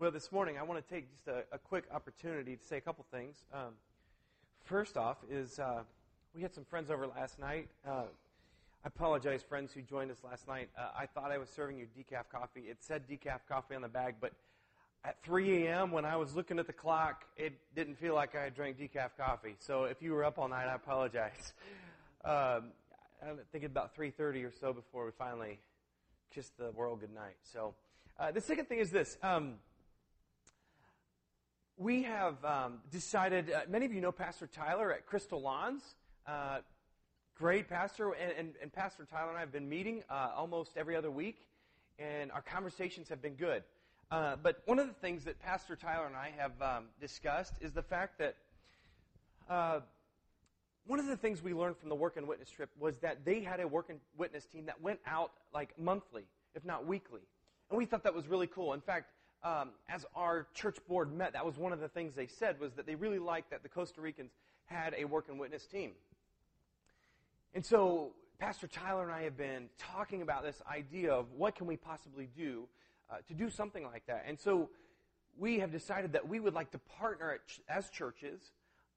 Well, this morning I want to take just a, a quick opportunity to say a couple things. Um, first off, is uh, we had some friends over last night. Uh, I apologize, friends who joined us last night. Uh, I thought I was serving you decaf coffee. It said decaf coffee on the bag, but at 3 a.m. when I was looking at the clock, it didn't feel like I had drank decaf coffee. So if you were up all night, I apologize. Um, I think about 3:30 or so before we finally kissed the world goodnight. So uh, the second thing is this. Um, we have um, decided, uh, many of you know Pastor Tyler at Crystal Lawns. Uh, great pastor, and, and, and, Pastor Tyler and I have been meeting uh, almost every other week, and our conversations have been good. Uh, but one of the things that Pastor Tyler and I have um, discussed is the fact that uh, one of the things we learned from the work and witness trip was that they had a work and witness team that went out like monthly, if not weekly. And we thought that was really cool. In fact, um, as our church board met, that was one of the things they said was that they really liked that the Costa Ricans had a work and witness team. And so Pastor Tyler and I have been talking about this idea of what can we possibly do uh, to do something like that. And so we have decided that we would like to partner ch- as churches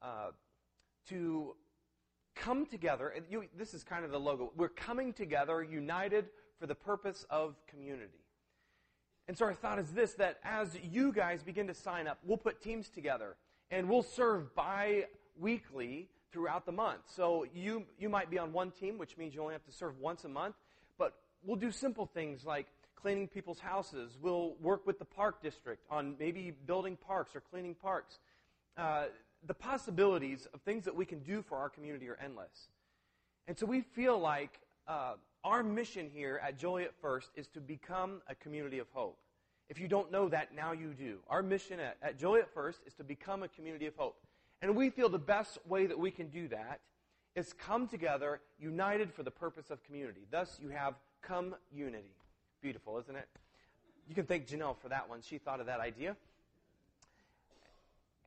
uh, to come together. You, this is kind of the logo. We're coming together, united for the purpose of community. And so our thought is this, that as you guys begin to sign up, we'll put teams together and we'll serve bi-weekly throughout the month. So you, you might be on one team, which means you only have to serve once a month, but we'll do simple things like cleaning people's houses. We'll work with the park district on maybe building parks or cleaning parks. Uh, the possibilities of things that we can do for our community are endless. And so we feel like uh, our mission here at Joliet First is to become a community of hope. If you don't know that, now you do. Our mission at, at First is to become a community of hope. And we feel the best way that we can do that is come together united for the purpose of community. Thus, you have come unity. Beautiful, isn't it? You can thank Janelle for that one. She thought of that idea.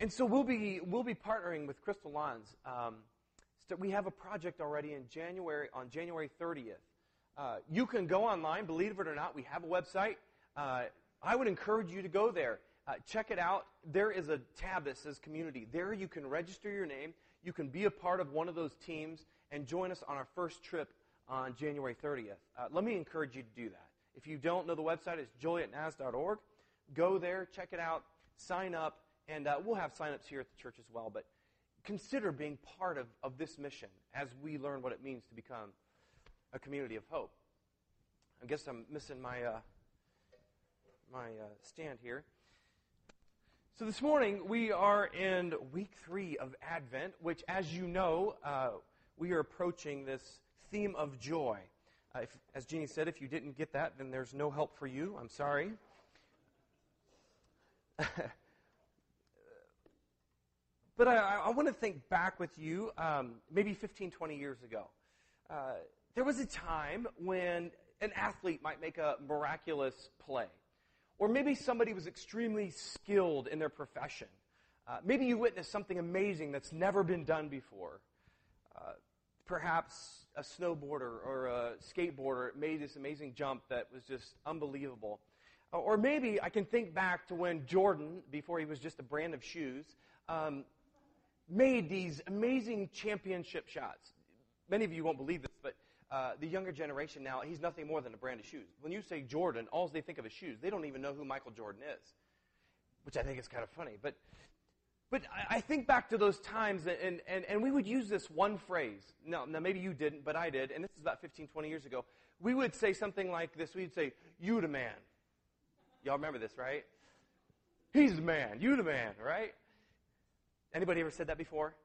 And so we'll be, we'll be partnering with Crystal Lawns. Um, we have a project already in January, on January 30th. Uh, you can go online, believe it or not, we have a website. Uh, I would encourage you to go there. Uh, check it out. There is a tab that says community. There you can register your name. You can be a part of one of those teams and join us on our first trip on January 30th. Uh, let me encourage you to do that. If you don't know the website, it's jolietnaz.org. Go there, check it out, sign up, and uh, we'll have sign-ups here at the church as well. But consider being part of, of this mission as we learn what it means to become a community of hope. I guess I'm missing my uh, my uh, stand here. So this morning we are in week three of Advent, which, as you know, uh, we are approaching this theme of joy. Uh, if, as Jeannie said, if you didn't get that, then there's no help for you. I'm sorry. but I, I want to think back with you, um, maybe 15, 20 years ago. Uh, there was a time when an athlete might make a miraculous play. Or maybe somebody was extremely skilled in their profession. Uh, maybe you witnessed something amazing that's never been done before. Uh, perhaps a snowboarder or a skateboarder made this amazing jump that was just unbelievable. Uh, or maybe I can think back to when Jordan, before he was just a brand of shoes, um, made these amazing championship shots. Many of you won't believe this, but uh, the younger generation now, he's nothing more than a brand of shoes. When you say Jordan, all they think of is shoes. They don't even know who Michael Jordan is, which I think is kind of funny. But, but I, I think back to those times, and, and, and we would use this one phrase. Now, now, maybe you didn't, but I did, and this is about 15, 20 years ago. We would say something like this. We'd say, you the man. Y'all remember this, right? He's the man. You the man, right? Anybody ever said that before?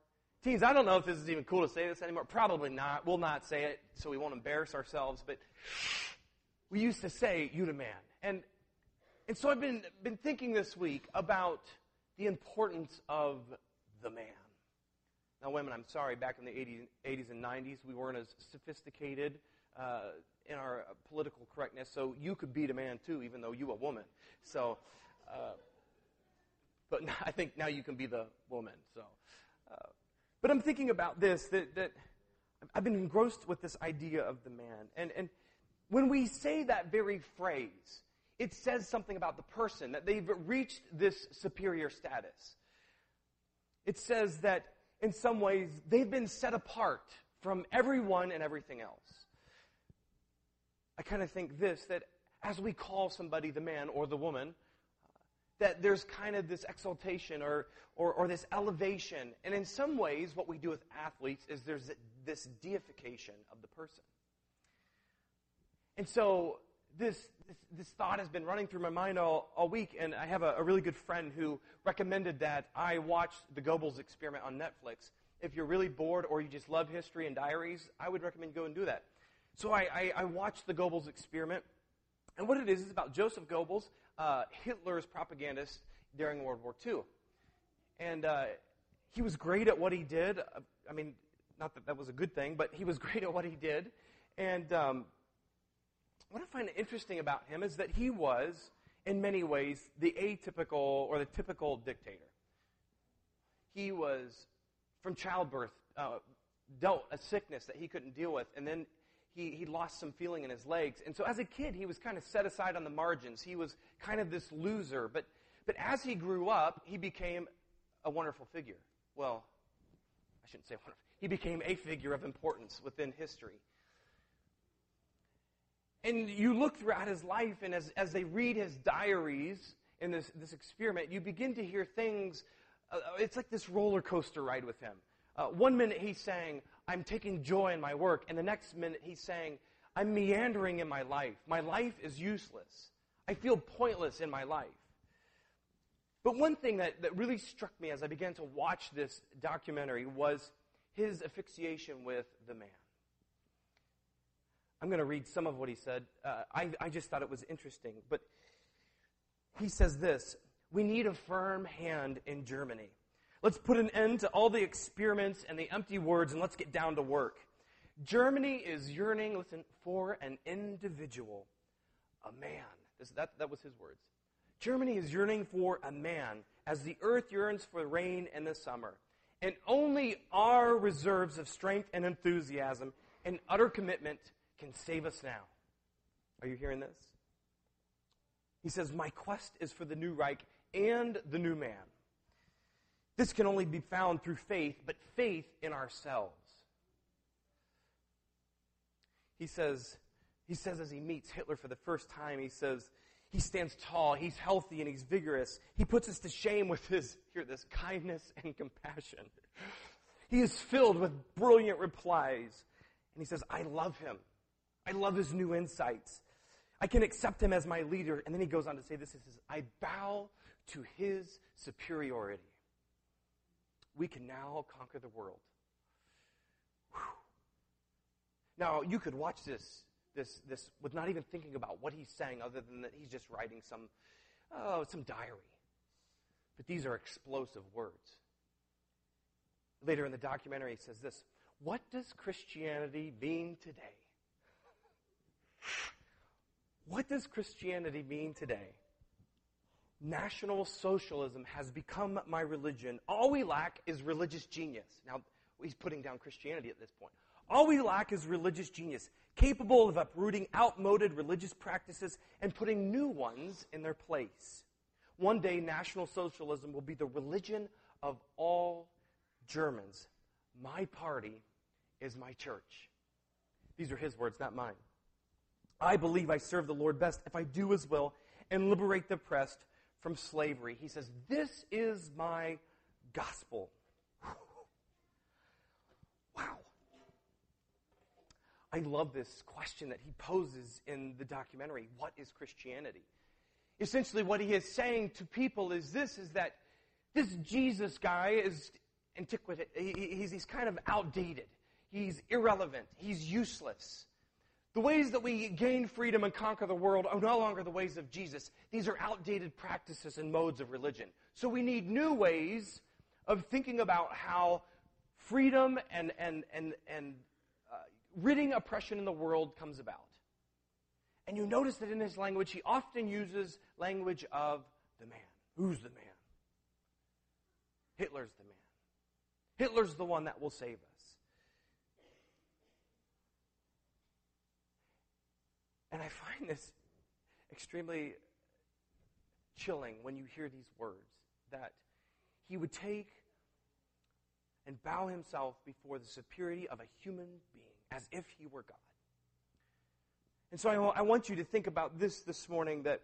Teens, I don't know if this is even cool to say this anymore. Probably not. We'll not say it so we won't embarrass ourselves, but we used to say, you the man. And, and so I've been, been thinking this week about the importance of the man. Now, women, I'm sorry, back in the 80s, 80s and 90s, we weren't as sophisticated uh, in our political correctness, so you could beat a man too, even though you a woman. So, uh, but I think now you can be the woman. So, uh, but I'm thinking about this that, that I've been engrossed with this idea of the man. And, and when we say that very phrase, it says something about the person, that they've reached this superior status. It says that in some ways they've been set apart from everyone and everything else. I kind of think this that as we call somebody the man or the woman, that there's kind of this exaltation or, or, or, this elevation. And in some ways, what we do with athletes is there's this deification of the person. And so this, this, this, thought has been running through my mind all, all week, and I have a, a really good friend who recommended that I watch the Goebbels experiment on Netflix. If you're really bored or you just love history and diaries, I would recommend go and do that. So I, I, I watched the Goebbels experiment, and what it is is about Joseph Goebbels, uh, Hitler's propagandist during World War II. And uh, he was great at what he did. I mean, not that that was a good thing, but he was great at what he did. And um, what I find interesting about him is that he was, in many ways, the atypical or the typical dictator. He was, from childbirth, uh, dealt a sickness that he couldn't deal with, and then he, he lost some feeling in his legs. And so as a kid, he was kind of set aside on the margins. He was kind of this loser. But, but as he grew up, he became a wonderful figure. Well, I shouldn't say wonderful. He became a figure of importance within history. And you look throughout his life, and as, as they read his diaries in this, this experiment, you begin to hear things. Uh, it's like this roller coaster ride with him. Uh, one minute he's saying, I'm taking joy in my work. And the next minute he's saying, I'm meandering in my life. My life is useless. I feel pointless in my life. But one thing that, that really struck me as I began to watch this documentary was his asphyxiation with the man. I'm going to read some of what he said. Uh, I, I just thought it was interesting. But he says this We need a firm hand in Germany. Let's put an end to all the experiments and the empty words and let's get down to work. Germany is yearning, listen, for an individual, a man. This, that, that was his words. Germany is yearning for a man as the earth yearns for rain in the summer. And only our reserves of strength and enthusiasm and utter commitment can save us now. Are you hearing this? He says, My quest is for the new Reich and the new man. This can only be found through faith, but faith in ourselves. He says, he says as he meets Hitler for the first time, he says, he stands tall, he's healthy, and he's vigorous. He puts us to shame with his, hear this, kindness and compassion. He is filled with brilliant replies. And he says, I love him. I love his new insights. I can accept him as my leader. And then he goes on to say this, he says, I bow to his superiority we can now conquer the world. Whew. Now, you could watch this, this, this with not even thinking about what he's saying other than that he's just writing some, oh, some diary. But these are explosive words. Later in the documentary, he says this What does Christianity mean today? What does Christianity mean today? National Socialism has become my religion. All we lack is religious genius. Now, he's putting down Christianity at this point. All we lack is religious genius, capable of uprooting outmoded religious practices and putting new ones in their place. One day, National Socialism will be the religion of all Germans. My party is my church. These are his words, not mine. I believe I serve the Lord best if I do his will and liberate the oppressed from slavery. He says, This is my gospel. wow. I love this question that he poses in the documentary What is Christianity? Essentially, what he is saying to people is this is that this Jesus guy is antiquated. He's, he's kind of outdated. He's irrelevant. He's useless. The ways that we gain freedom and conquer the world are no longer the ways of Jesus. These are outdated practices and modes of religion. So we need new ways of thinking about how freedom and, and, and, and uh, ridding oppression in the world comes about. And you notice that in his language, he often uses language of the man. Who's the man? Hitler's the man. Hitler's the one that will save us. And I find this extremely chilling when you hear these words that he would take and bow himself before the superiority of a human being as if he were God. And so I, I want you to think about this this morning that,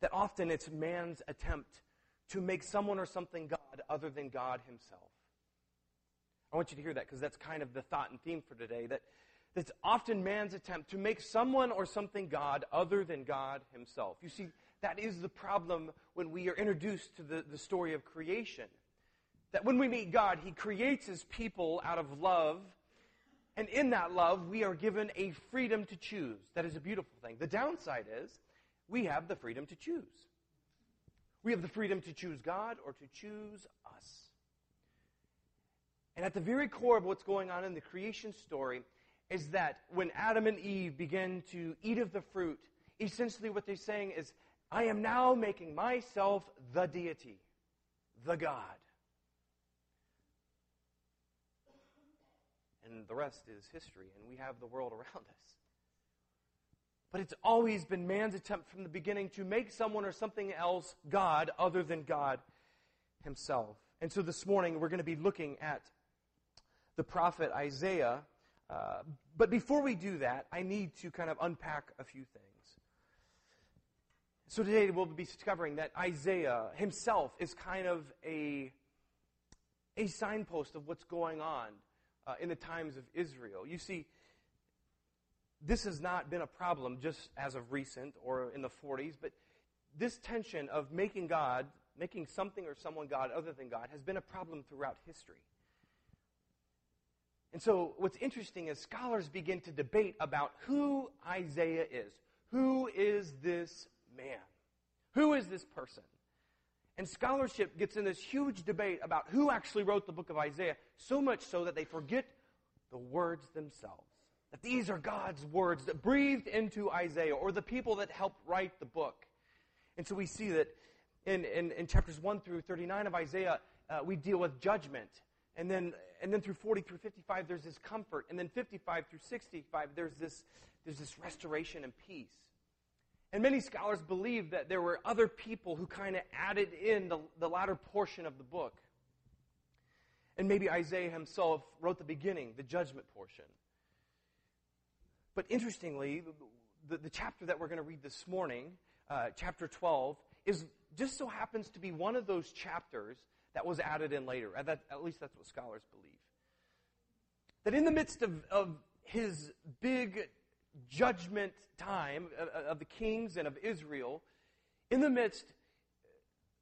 that often it's man's attempt to make someone or something God other than God himself. I want you to hear that because that's kind of the thought and theme for today. That that's often man's attempt to make someone or something God other than God himself. You see, that is the problem when we are introduced to the, the story of creation. That when we meet God, He creates His people out of love, and in that love, we are given a freedom to choose. That is a beautiful thing. The downside is we have the freedom to choose. We have the freedom to choose God or to choose us. And at the very core of what's going on in the creation story is that when Adam and Eve begin to eat of the fruit, essentially what they're saying is, I am now making myself the deity, the God. And the rest is history, and we have the world around us. But it's always been man's attempt from the beginning to make someone or something else God other than God himself. And so this morning we're going to be looking at the prophet Isaiah uh, but before we do that, I need to kind of unpack a few things. So today we'll be discovering that Isaiah himself is kind of a, a signpost of what's going on uh, in the times of Israel. You see, this has not been a problem just as of recent or in the 40s, but this tension of making God, making something or someone God other than God, has been a problem throughout history. And so what's interesting is scholars begin to debate about who Isaiah is. Who is this man? Who is this person? And scholarship gets in this huge debate about who actually wrote the book of Isaiah, so much so that they forget the words themselves. That these are God's words that breathed into Isaiah or the people that helped write the book. And so we see that in, in, in chapters 1 through 39 of Isaiah, uh, we deal with judgment and then, and then through 40 through 55, there's this comfort. And then 55 through 65, there's this, there's this restoration and peace. And many scholars believe that there were other people who kind of added in the, the latter portion of the book. And maybe Isaiah himself wrote the beginning, the judgment portion. But interestingly, the, the chapter that we're going to read this morning, uh, chapter 12, is just so happens to be one of those chapters that was added in later. At, that, at least that's what scholars believe. That in the midst of, of his big judgment time of, of the kings and of Israel, in the midst,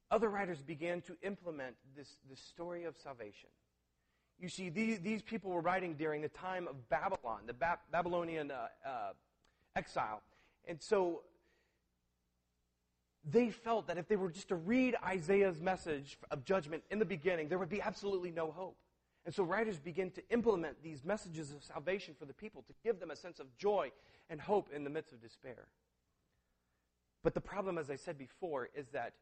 other writers began to implement this, this story of salvation. You see, these, these people were writing during the time of Babylon, the ba- Babylonian uh, uh, exile. And so they felt that if they were just to read Isaiah's message of judgment in the beginning, there would be absolutely no hope. And so writers begin to implement these messages of salvation for the people to give them a sense of joy and hope in the midst of despair. But the problem, as I said before, is that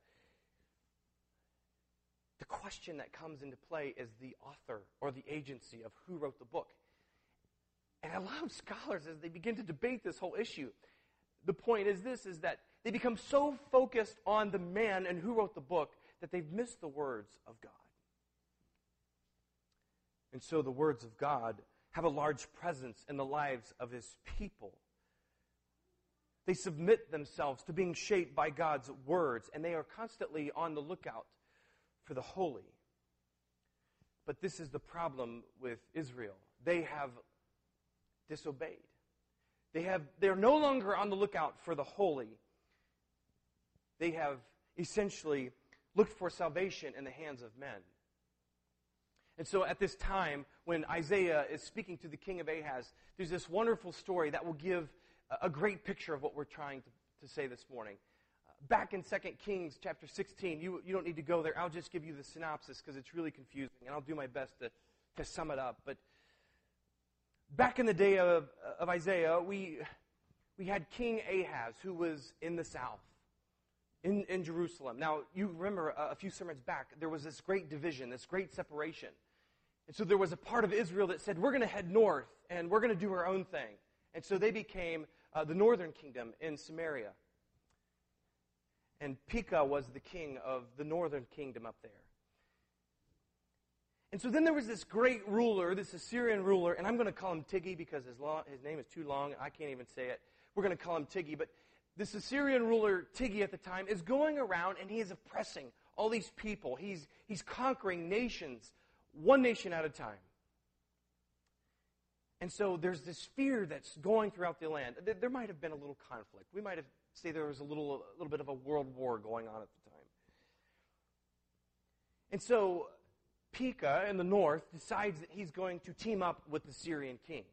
the question that comes into play is the author or the agency of who wrote the book. And a lot of scholars, as they begin to debate this whole issue, the point is this, is that they become so focused on the man and who wrote the book that they've missed the words of God. And so the words of God have a large presence in the lives of his people. They submit themselves to being shaped by God's words, and they are constantly on the lookout for the holy. But this is the problem with Israel. They have disobeyed. They have, they're no longer on the lookout for the holy. They have essentially looked for salvation in the hands of men. And so at this time, when Isaiah is speaking to the king of Ahaz, there's this wonderful story that will give a great picture of what we're trying to, to say this morning. Uh, back in 2 Kings chapter 16, you, you don't need to go there. I'll just give you the synopsis because it's really confusing, and I'll do my best to, to sum it up. But back in the day of, of Isaiah, we, we had King Ahaz, who was in the south in, in Jerusalem. Now, you remember a, a few sermons back, there was this great division, this great separation. And so there was a part of Israel that said, we're going to head north and we're going to do our own thing. And so they became uh, the northern kingdom in Samaria. And Pekah was the king of the northern kingdom up there. And so then there was this great ruler, this Assyrian ruler, and I'm going to call him Tiggy because his, long, his name is too long. I can't even say it. We're going to call him Tiggy. But this Assyrian ruler, Tiggy at the time, is going around and he is oppressing all these people. He's, he's conquering nations, one nation at a time. And so there's this fear that's going throughout the land. There, might have been a little conflict. We might have say there was a little, a little bit of a world war going on at the time. And so Pekah in the north decides that he's going to team up with the Syrian king.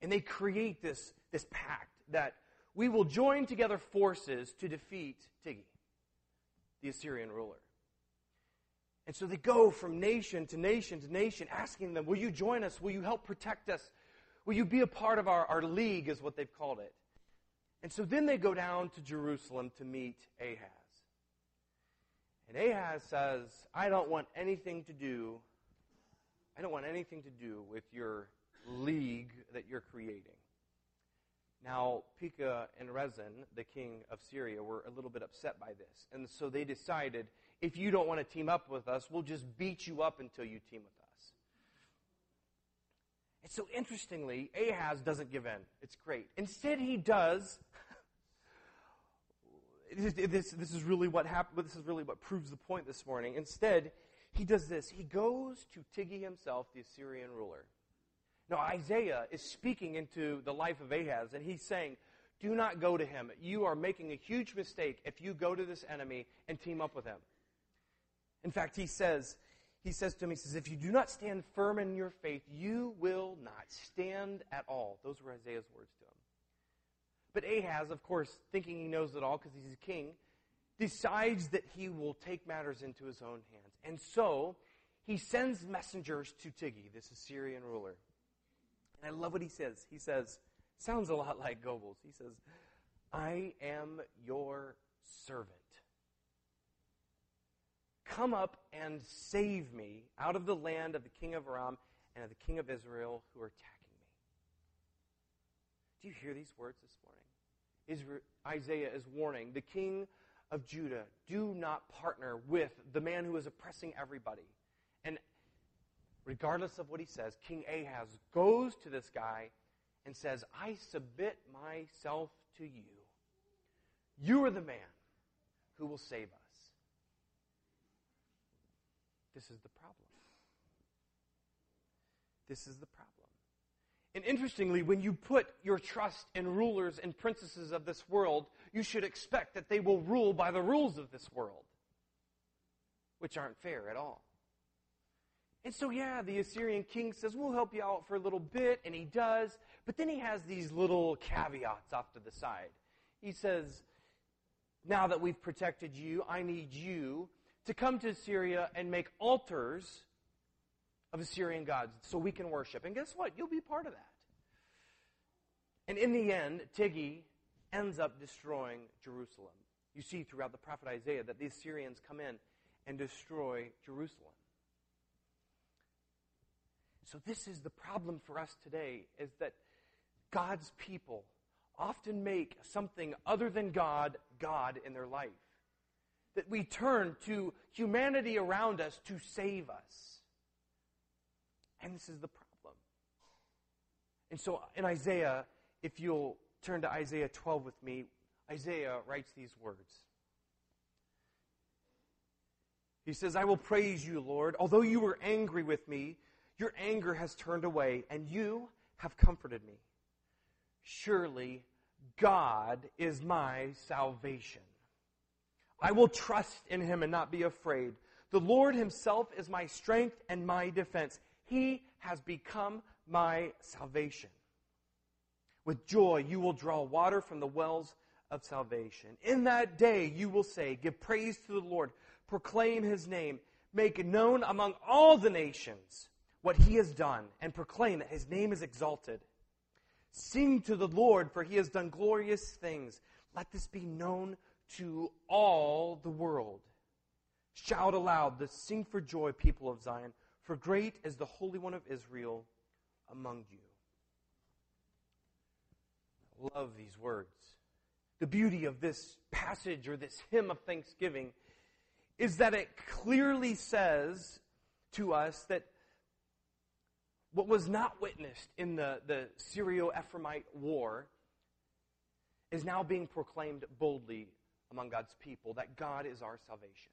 And they create this, this pact that we will join together forces to defeat Tiggy, the Assyrian ruler. And so they go from nation to nation to nation, asking them, Will you join us? Will you help protect us? Will you be a part of our, our league, is what they've called it. And so then they go down to Jerusalem to meet Ahaz. And Ahaz says, I don't want anything to do, I don't want anything to do with your league that you're creating. Now, Pekah and Rezin, the king of Syria, were a little bit upset by this. And so they decided, if you don't want to team up with us, we'll just beat you up until you team with us. And so interestingly, Ahaz doesn't give in. It's great. Instead, he does. This, this is really what happened. This is really what proves the point this morning. Instead, he does this. He goes to Tiggy himself, the Assyrian ruler. Now, Isaiah is speaking into the life of Ahaz, and he's saying, Do not go to him. You are making a huge mistake if you go to this enemy and team up with him. In fact, he says, he says to him, he says, if you do not stand firm in your faith, you will not stand at all. Those were Isaiah's words to him. But Ahaz, of course, thinking he knows it all because he's a king, decides that he will take matters into his own hands. And so, he sends messengers to Tiggy, this Assyrian ruler. And I love what he says. He says, sounds a lot like Goebbels. He says, I am your servant. Come up and save me out of the land of the king of Aram and of the king of Israel who are attacking me. Do you hear these words this morning? Isaiah is warning the king of Judah do not partner with the man who is oppressing everybody. And regardless of what he says, King Ahaz goes to this guy and says, I submit myself to you. You are the man who will save us. This is the problem. This is the problem. And interestingly, when you put your trust in rulers and princesses of this world, you should expect that they will rule by the rules of this world, which aren't fair at all. And so, yeah, the Assyrian king says, We'll help you out for a little bit, and he does, but then he has these little caveats off to the side. He says, Now that we've protected you, I need you to come to Syria and make altars of Assyrian gods so we can worship. And guess what? You'll be part of that. And in the end, Tiggy ends up destroying Jerusalem. You see throughout the prophet Isaiah that the Assyrians come in and destroy Jerusalem. So this is the problem for us today is that God's people often make something other than God God in their life that we turn to humanity around us to save us. And this is the problem. And so in Isaiah, if you'll turn to Isaiah 12 with me, Isaiah writes these words. He says, I will praise you, Lord. Although you were angry with me, your anger has turned away, and you have comforted me. Surely God is my salvation. I will trust in him and not be afraid. The Lord himself is my strength and my defense. He has become my salvation. With joy, you will draw water from the wells of salvation. In that day, you will say, Give praise to the Lord, proclaim his name, make known among all the nations what he has done, and proclaim that his name is exalted. Sing to the Lord, for he has done glorious things. Let this be known to all the world. Shout aloud, the sing for joy, people of Zion, for great is the Holy One of Israel among you. I love these words. the beauty of this passage or this hymn of thanksgiving is that it clearly says to us that what was not witnessed in the, the Syro Ephraimite war is now being proclaimed boldly among God's people that God is our salvation.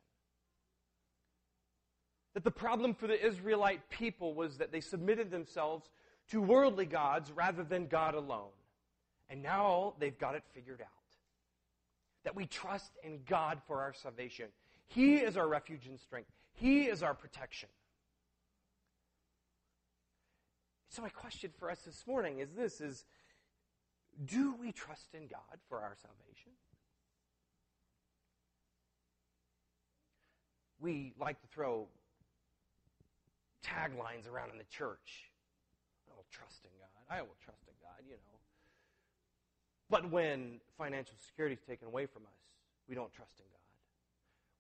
That the problem for the Israelite people was that they submitted themselves to worldly gods rather than God alone. And now they've got it figured out. That we trust in God for our salvation. He is our refuge and strength. He is our protection. So my question for us this morning is this is do we trust in God for our salvation? We like to throw taglines around in the church. I will trust in God. I will trust in God, you know. But when financial security is taken away from us, we don't trust in God.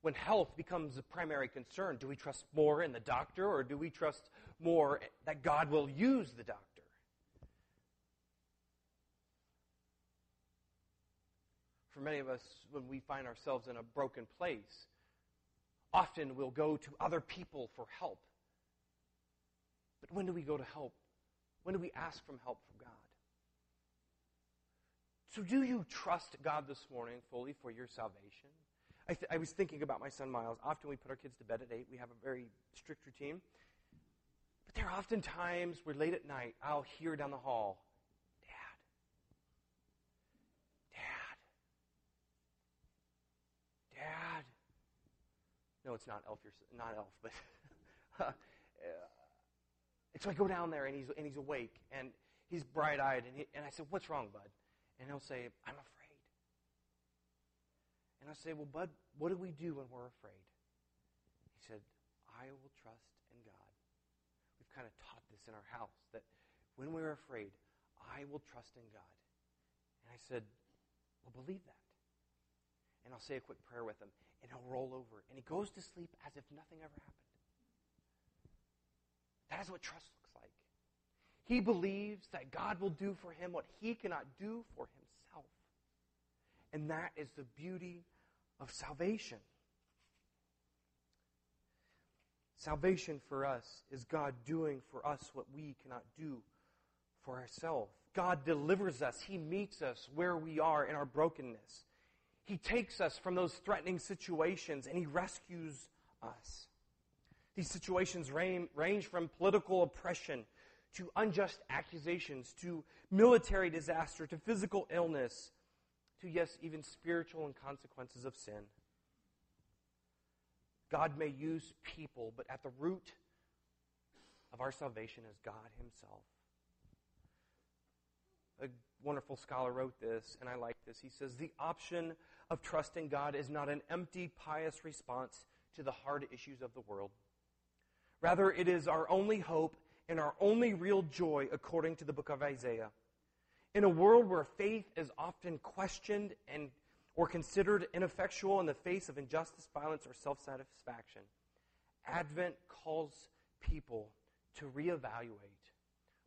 When health becomes a primary concern, do we trust more in the doctor or do we trust more that God will use the doctor? For many of us, when we find ourselves in a broken place, often we'll go to other people for help. But when do we go to help? When do we ask for help from God? So, do you trust God this morning fully for your salvation? I, th- I, was thinking about my son Miles. Often we put our kids to bed at 8. We have a very strict routine. But there are often times where late at night I'll hear down the hall, Dad, Dad, Dad. No, it's not Elf. Not Elf, but. uh, and so I go down there and he's, and he's awake and he's bright eyed. And, he, and I said, What's wrong, bud? And he'll say, I'm afraid. And I say, Well, Bud, what do we do when we're afraid? He said, I will trust in God. We've kind of taught this in our house that when we're afraid, I will trust in God. And I said, Well, believe that. And I'll say a quick prayer with him, and he'll roll over, and he goes to sleep as if nothing ever happened. That is what trust looks like. He believes that God will do for him what he cannot do for himself. And that is the beauty of salvation. Salvation for us is God doing for us what we cannot do for ourselves. God delivers us. He meets us where we are in our brokenness. He takes us from those threatening situations and He rescues us. These situations range from political oppression to unjust accusations to military disaster to physical illness to, yes, even spiritual and consequences of sin. God may use people, but at the root of our salvation is God Himself. A wonderful scholar wrote this, and I like this. He says, The option of trusting God is not an empty, pious response to the hard issues of the world. Rather, it is our only hope and our only real joy, according to the book of Isaiah. In a world where faith is often questioned and or considered ineffectual in the face of injustice, violence, or self-satisfaction, Advent calls people to reevaluate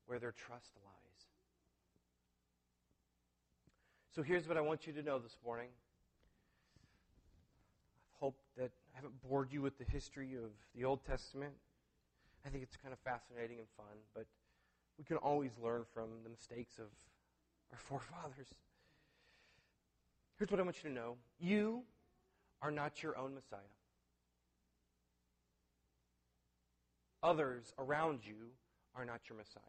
where their trust lies. So here's what I want you to know this morning. I hope that I haven't bored you with the history of the Old Testament. I think it's kind of fascinating and fun, but we can always learn from the mistakes of our forefathers. Here's what I want you to know you are not your own Messiah. Others around you are not your Messiah.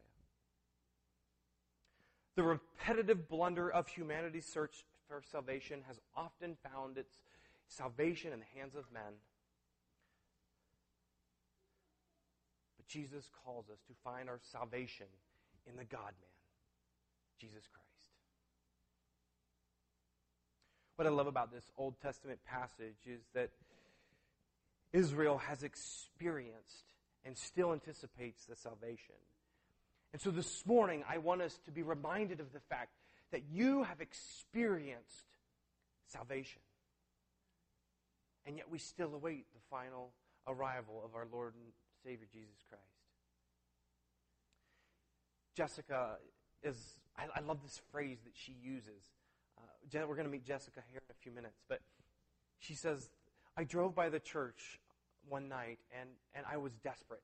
The repetitive blunder of humanity's search for salvation has often found its salvation in the hands of men But Jesus calls us to find our salvation in the God man, Jesus Christ. What I love about this Old Testament passage is that Israel has experienced and still anticipates the salvation. And so this morning, I want us to be reminded of the fact that you have experienced salvation. And yet we still await the final arrival of our Lord and Savior Jesus Christ. Jessica is, I, I love this phrase that she uses. Uh, we're going to meet Jessica here in a few minutes, but she says, I drove by the church one night and, and I was desperate.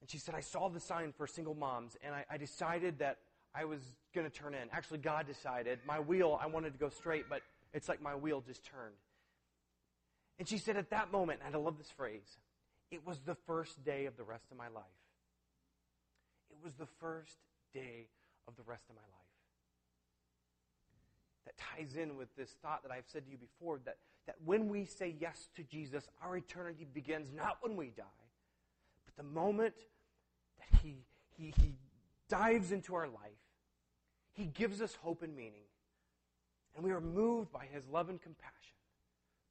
And she said, I saw the sign for single moms and I, I decided that I was going to turn in. Actually, God decided. My wheel, I wanted to go straight, but it's like my wheel just turned. And she said, at that moment, and I love this phrase, it was the first day of the rest of my life. It was the first day of the rest of my life. That ties in with this thought that I've said to you before that, that when we say yes to Jesus, our eternity begins not when we die, but the moment that He, he, he dives into our life, He gives us hope and meaning, and we are moved by His love and compassion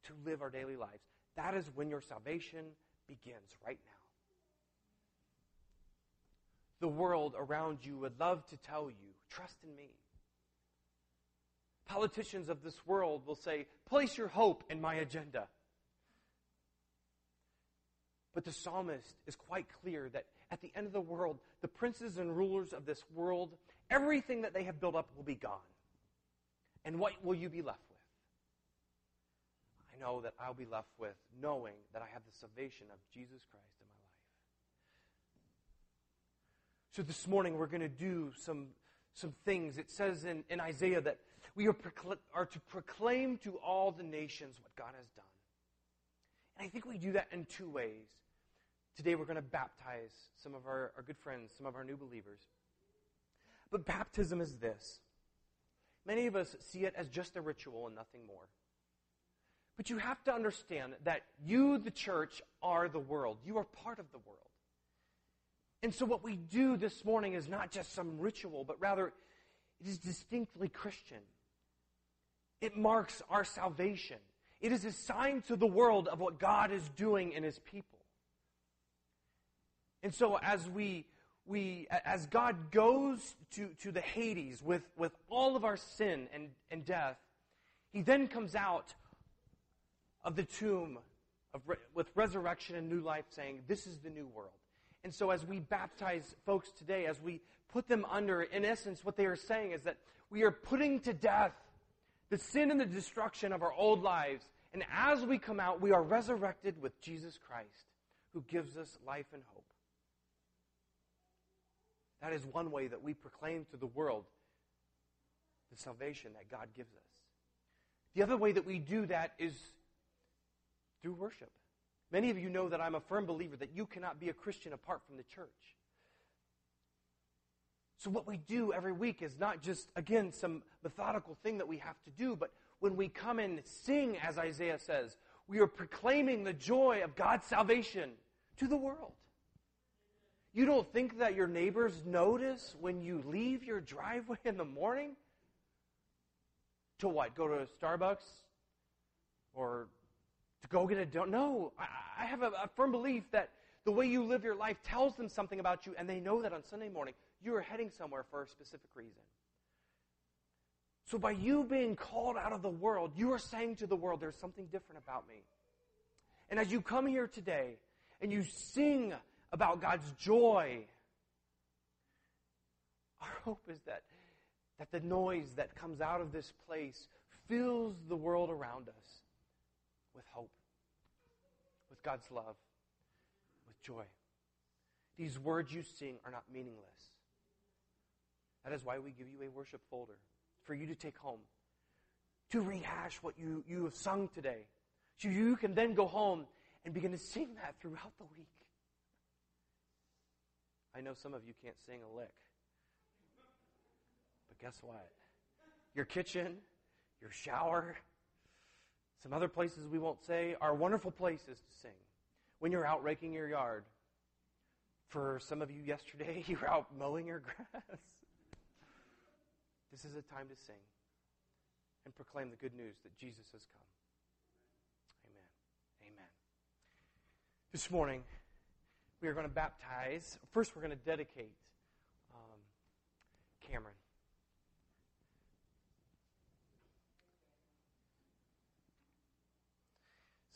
to live our daily lives. That is when your salvation begins right now. The world around you would love to tell you, trust in me. Politicians of this world will say, place your hope in my agenda. But the psalmist is quite clear that at the end of the world, the princes and rulers of this world, everything that they have built up will be gone. And what will you be left? I know that I'll be left with knowing that I have the salvation of Jesus Christ in my life. So this morning we're going to do some, some things. It says in, in Isaiah that we are, procl- are to proclaim to all the nations what God has done. And I think we do that in two ways. Today we're going to baptize some of our, our good friends, some of our new believers. But baptism is this. Many of us see it as just a ritual and nothing more. But you have to understand that you, the church, are the world. You are part of the world. And so what we do this morning is not just some ritual, but rather it is distinctly Christian. It marks our salvation. It is a sign to the world of what God is doing in his people. And so as we we as God goes to, to the Hades with, with all of our sin and, and death, he then comes out of the tomb of, with resurrection and new life, saying, This is the new world. And so, as we baptize folks today, as we put them under, in essence, what they are saying is that we are putting to death the sin and the destruction of our old lives. And as we come out, we are resurrected with Jesus Christ, who gives us life and hope. That is one way that we proclaim to the world the salvation that God gives us. The other way that we do that is through worship. Many of you know that I'm a firm believer that you cannot be a Christian apart from the church. So, what we do every week is not just, again, some methodical thing that we have to do, but when we come and sing, as Isaiah says, we are proclaiming the joy of God's salvation to the world. You don't think that your neighbors notice when you leave your driveway in the morning? To what? Go to Starbucks? Or to go get a donut. No, I, I have a, a firm belief that the way you live your life tells them something about you, and they know that on Sunday morning you are heading somewhere for a specific reason. So, by you being called out of the world, you are saying to the world, there's something different about me. And as you come here today and you sing about God's joy, our hope is that, that the noise that comes out of this place fills the world around us with hope, with God's love, with joy. These words you sing are not meaningless. That is why we give you a worship folder for you to take home, to rehash what you, you have sung today. So you can then go home and begin to sing that throughout the week. I know some of you can't sing a lick. But guess what? Your kitchen, your shower, some other places we won't say are wonderful places to sing. When you're out raking your yard. For some of you yesterday, you were out mowing your grass. This is a time to sing and proclaim the good news that Jesus has come. Amen. Amen. This morning, we are going to baptize. First, we're going to dedicate um, Cameron.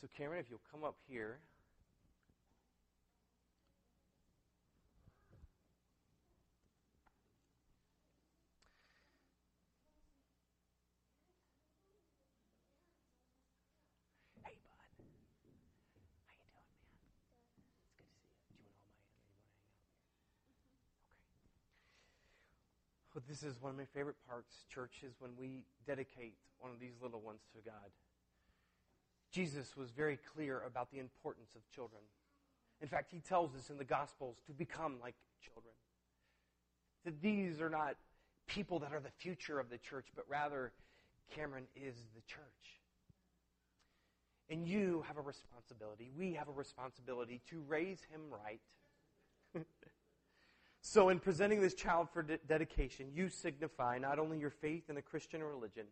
So, Cameron, if you'll come up here. Hey, bud. How you doing, man? It's good to see you. Do you want all my? Okay. Well, this is one of my favorite parts, church, is when we dedicate one of these little ones to God. Jesus was very clear about the importance of children. In fact, he tells us in the Gospels to become like children. That these are not people that are the future of the church, but rather Cameron is the church. And you have a responsibility. We have a responsibility to raise him right. so, in presenting this child for de- dedication, you signify not only your faith in the Christian religion,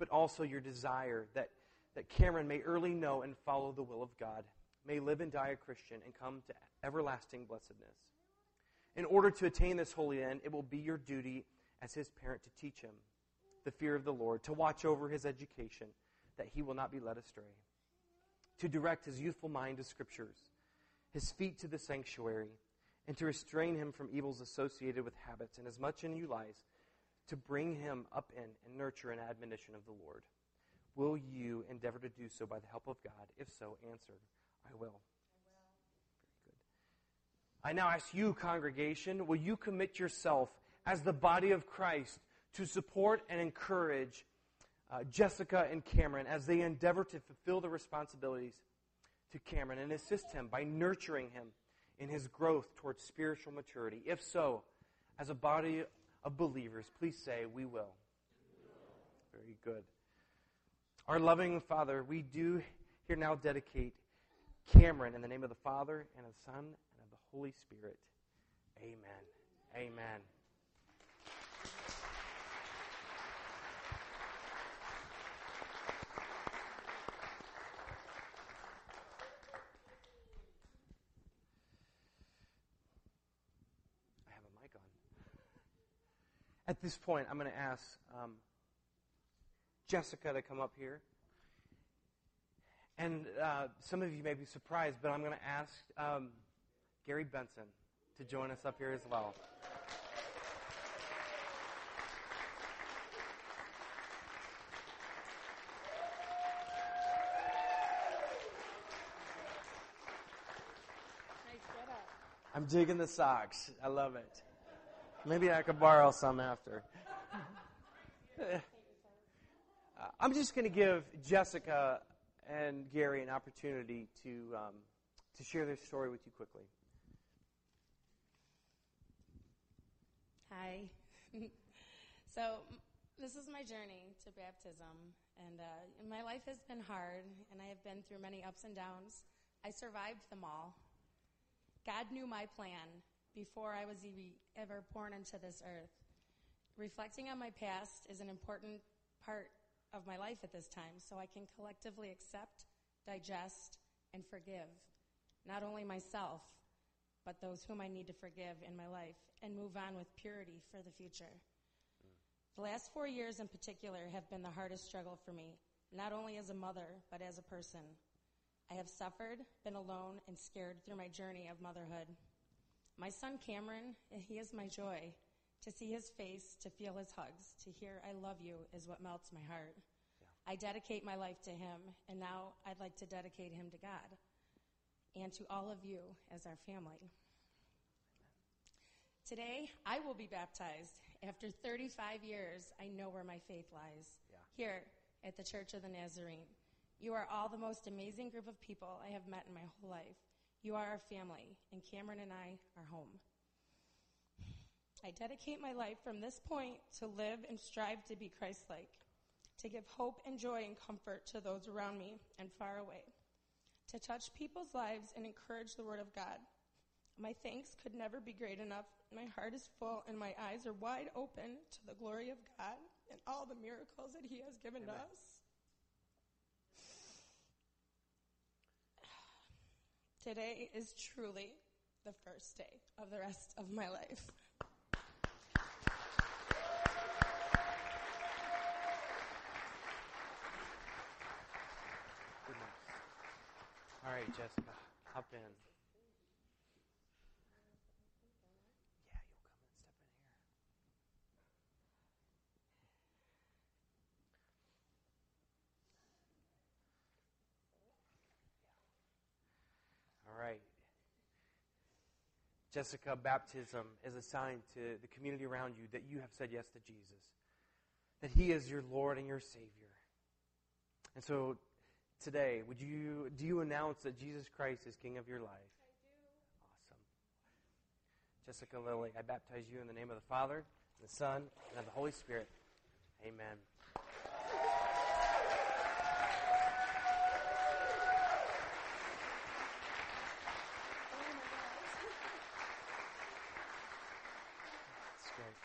but also your desire that, that Cameron may early know and follow the will of God, may live and die a Christian, and come to everlasting blessedness. In order to attain this holy end, it will be your duty as his parent to teach him the fear of the Lord, to watch over his education, that he will not be led astray, to direct his youthful mind to scriptures, his feet to the sanctuary, and to restrain him from evils associated with habits, and as much in you lies, to bring him up in and nurture an admonition of the Lord. Will you endeavor to do so by the help of God? If so, answer, I will. Very good. I now ask you, congregation, will you commit yourself as the body of Christ to support and encourage uh, Jessica and Cameron as they endeavor to fulfill the responsibilities to Cameron and assist him by nurturing him in his growth towards spiritual maturity? If so, as a body of believers, please say, We will. Very good. Our loving Father, we do here now dedicate Cameron in the name of the Father and of the Son and of the Holy Spirit. Amen. Amen. I have a mic on. At this point, I'm going to ask um, Jessica to come up here. And uh, some of you may be surprised, but I'm going to ask um, Gary Benson to join us up here as well. I'm digging the socks. I love it. Maybe I could borrow some after. I'm just going to give Jessica and Gary an opportunity to um, to share their story with you quickly. Hi. so this is my journey to baptism, and uh, my life has been hard, and I have been through many ups and downs. I survived them all. God knew my plan, before I was ever born into this earth. Reflecting on my past is an important part of my life at this time so I can collectively accept, digest, and forgive not only myself, but those whom I need to forgive in my life and move on with purity for the future. The last four years in particular have been the hardest struggle for me, not only as a mother, but as a person. I have suffered, been alone, and scared through my journey of motherhood. My son Cameron, he is my joy. To see his face, to feel his hugs, to hear I love you is what melts my heart. Yeah. I dedicate my life to him, and now I'd like to dedicate him to God and to all of you as our family. Today, I will be baptized. After 35 years, I know where my faith lies. Yeah. Here at the Church of the Nazarene. You are all the most amazing group of people I have met in my whole life. You are our family, and Cameron and I are home. I dedicate my life from this point to live and strive to be Christ like, to give hope and joy and comfort to those around me and far away, to touch people's lives and encourage the Word of God. My thanks could never be great enough. My heart is full and my eyes are wide open to the glory of God and all the miracles that He has given Amen. us. Today is truly the first day of the rest of my life. All right, Jessica, hop in. Yeah, you'll come and step in here. All right. Jessica, baptism is a sign to the community around you that you have said yes to Jesus, that He is your Lord and your Savior. And so today, would you do you announce that Jesus Christ is King of your life? I do. Awesome. Jessica Lilly, I baptize you in the name of the Father, the Son, and of the Holy Spirit. Amen. Oh my gosh. That's great.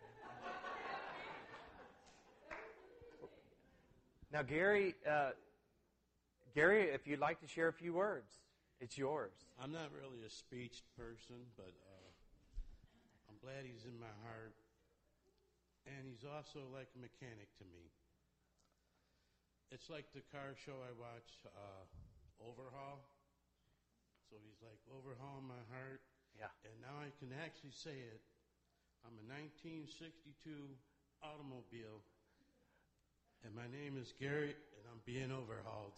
All right, there you. Now, Gary, uh, Gary, if you'd like to share a few words, it's yours. I'm not really a speech person, but uh, I'm glad he's in my heart. And he's also like a mechanic to me. It's like the car show I watch, uh, Overhaul. So he's like, Overhaul my heart. Yeah. And now I can actually say it. I'm a 1962 automobile, and my name is Gary, and I'm being overhauled.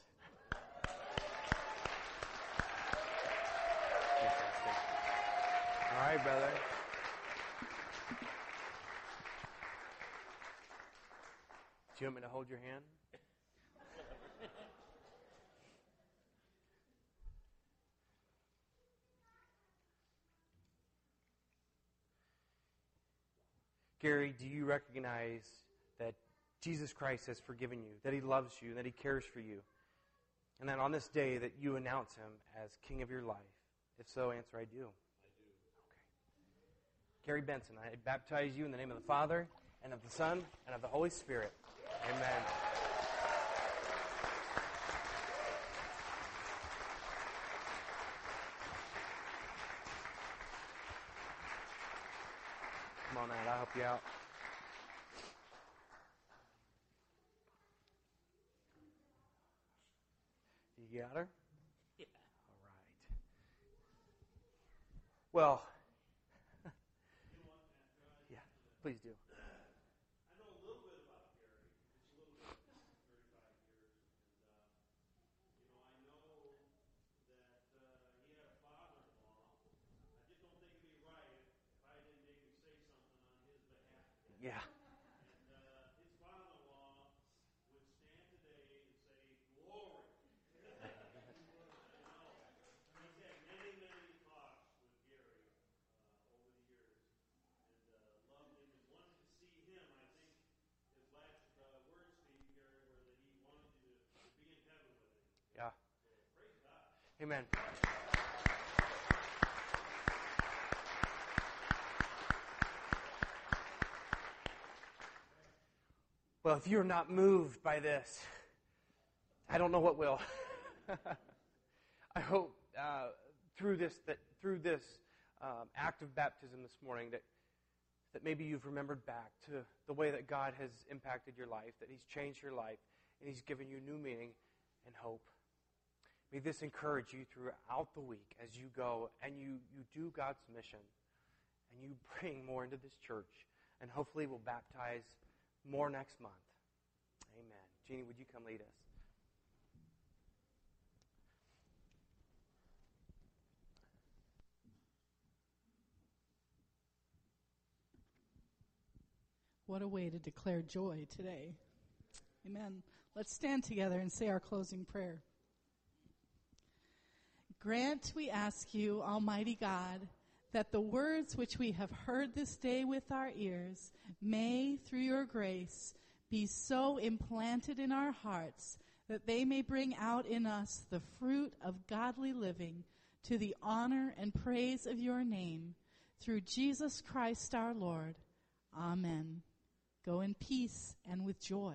All right, brother. Do you want me to hold your hand? Gary, do you recognize that Jesus Christ has forgiven you, that he loves you, that he cares for you, and that on this day that you announce him as king of your life? If so, answer I do. I do. Okay. Gary Benson, I baptize you in the name of the Father, and of the Son, and of the Holy Spirit. Amen. Come on out, I'll help you out. You got her? Yeah. All right. Well, yeah, please do. I know a little bit about Gary. It's a little bit, 35 years. And, uh, you know, I know that uh, he had a father-in-law. I just don't think it'd be right if I didn't maybe say something on his behalf. Yeah. And uh, his father-in-law would stand today and say, glory. you know, he's had many, many talks with Gary uh, over the years and uh, loved him and wanted to see him. I think his last uh, words to you, Gary, were that he wanted you to, to be in heaven with him. Yeah. So praise God. Amen. Well, if you're not moved by this, I don't know what will. I hope uh, through this that through this um, act of baptism this morning that that maybe you've remembered back to the way that God has impacted your life, that He's changed your life, and He's given you new meaning and hope. May this encourage you throughout the week as you go and you, you do God's mission and you bring more into this church. And hopefully we'll baptize more next month. Amen. Jeannie, would you come lead us? What a way to declare joy today. Amen. Let's stand together and say our closing prayer. Grant, we ask you, Almighty God, that the words which we have heard this day with our ears may, through your grace, be so implanted in our hearts that they may bring out in us the fruit of godly living to the honor and praise of your name, through Jesus Christ our Lord. Amen. Go in peace and with joy.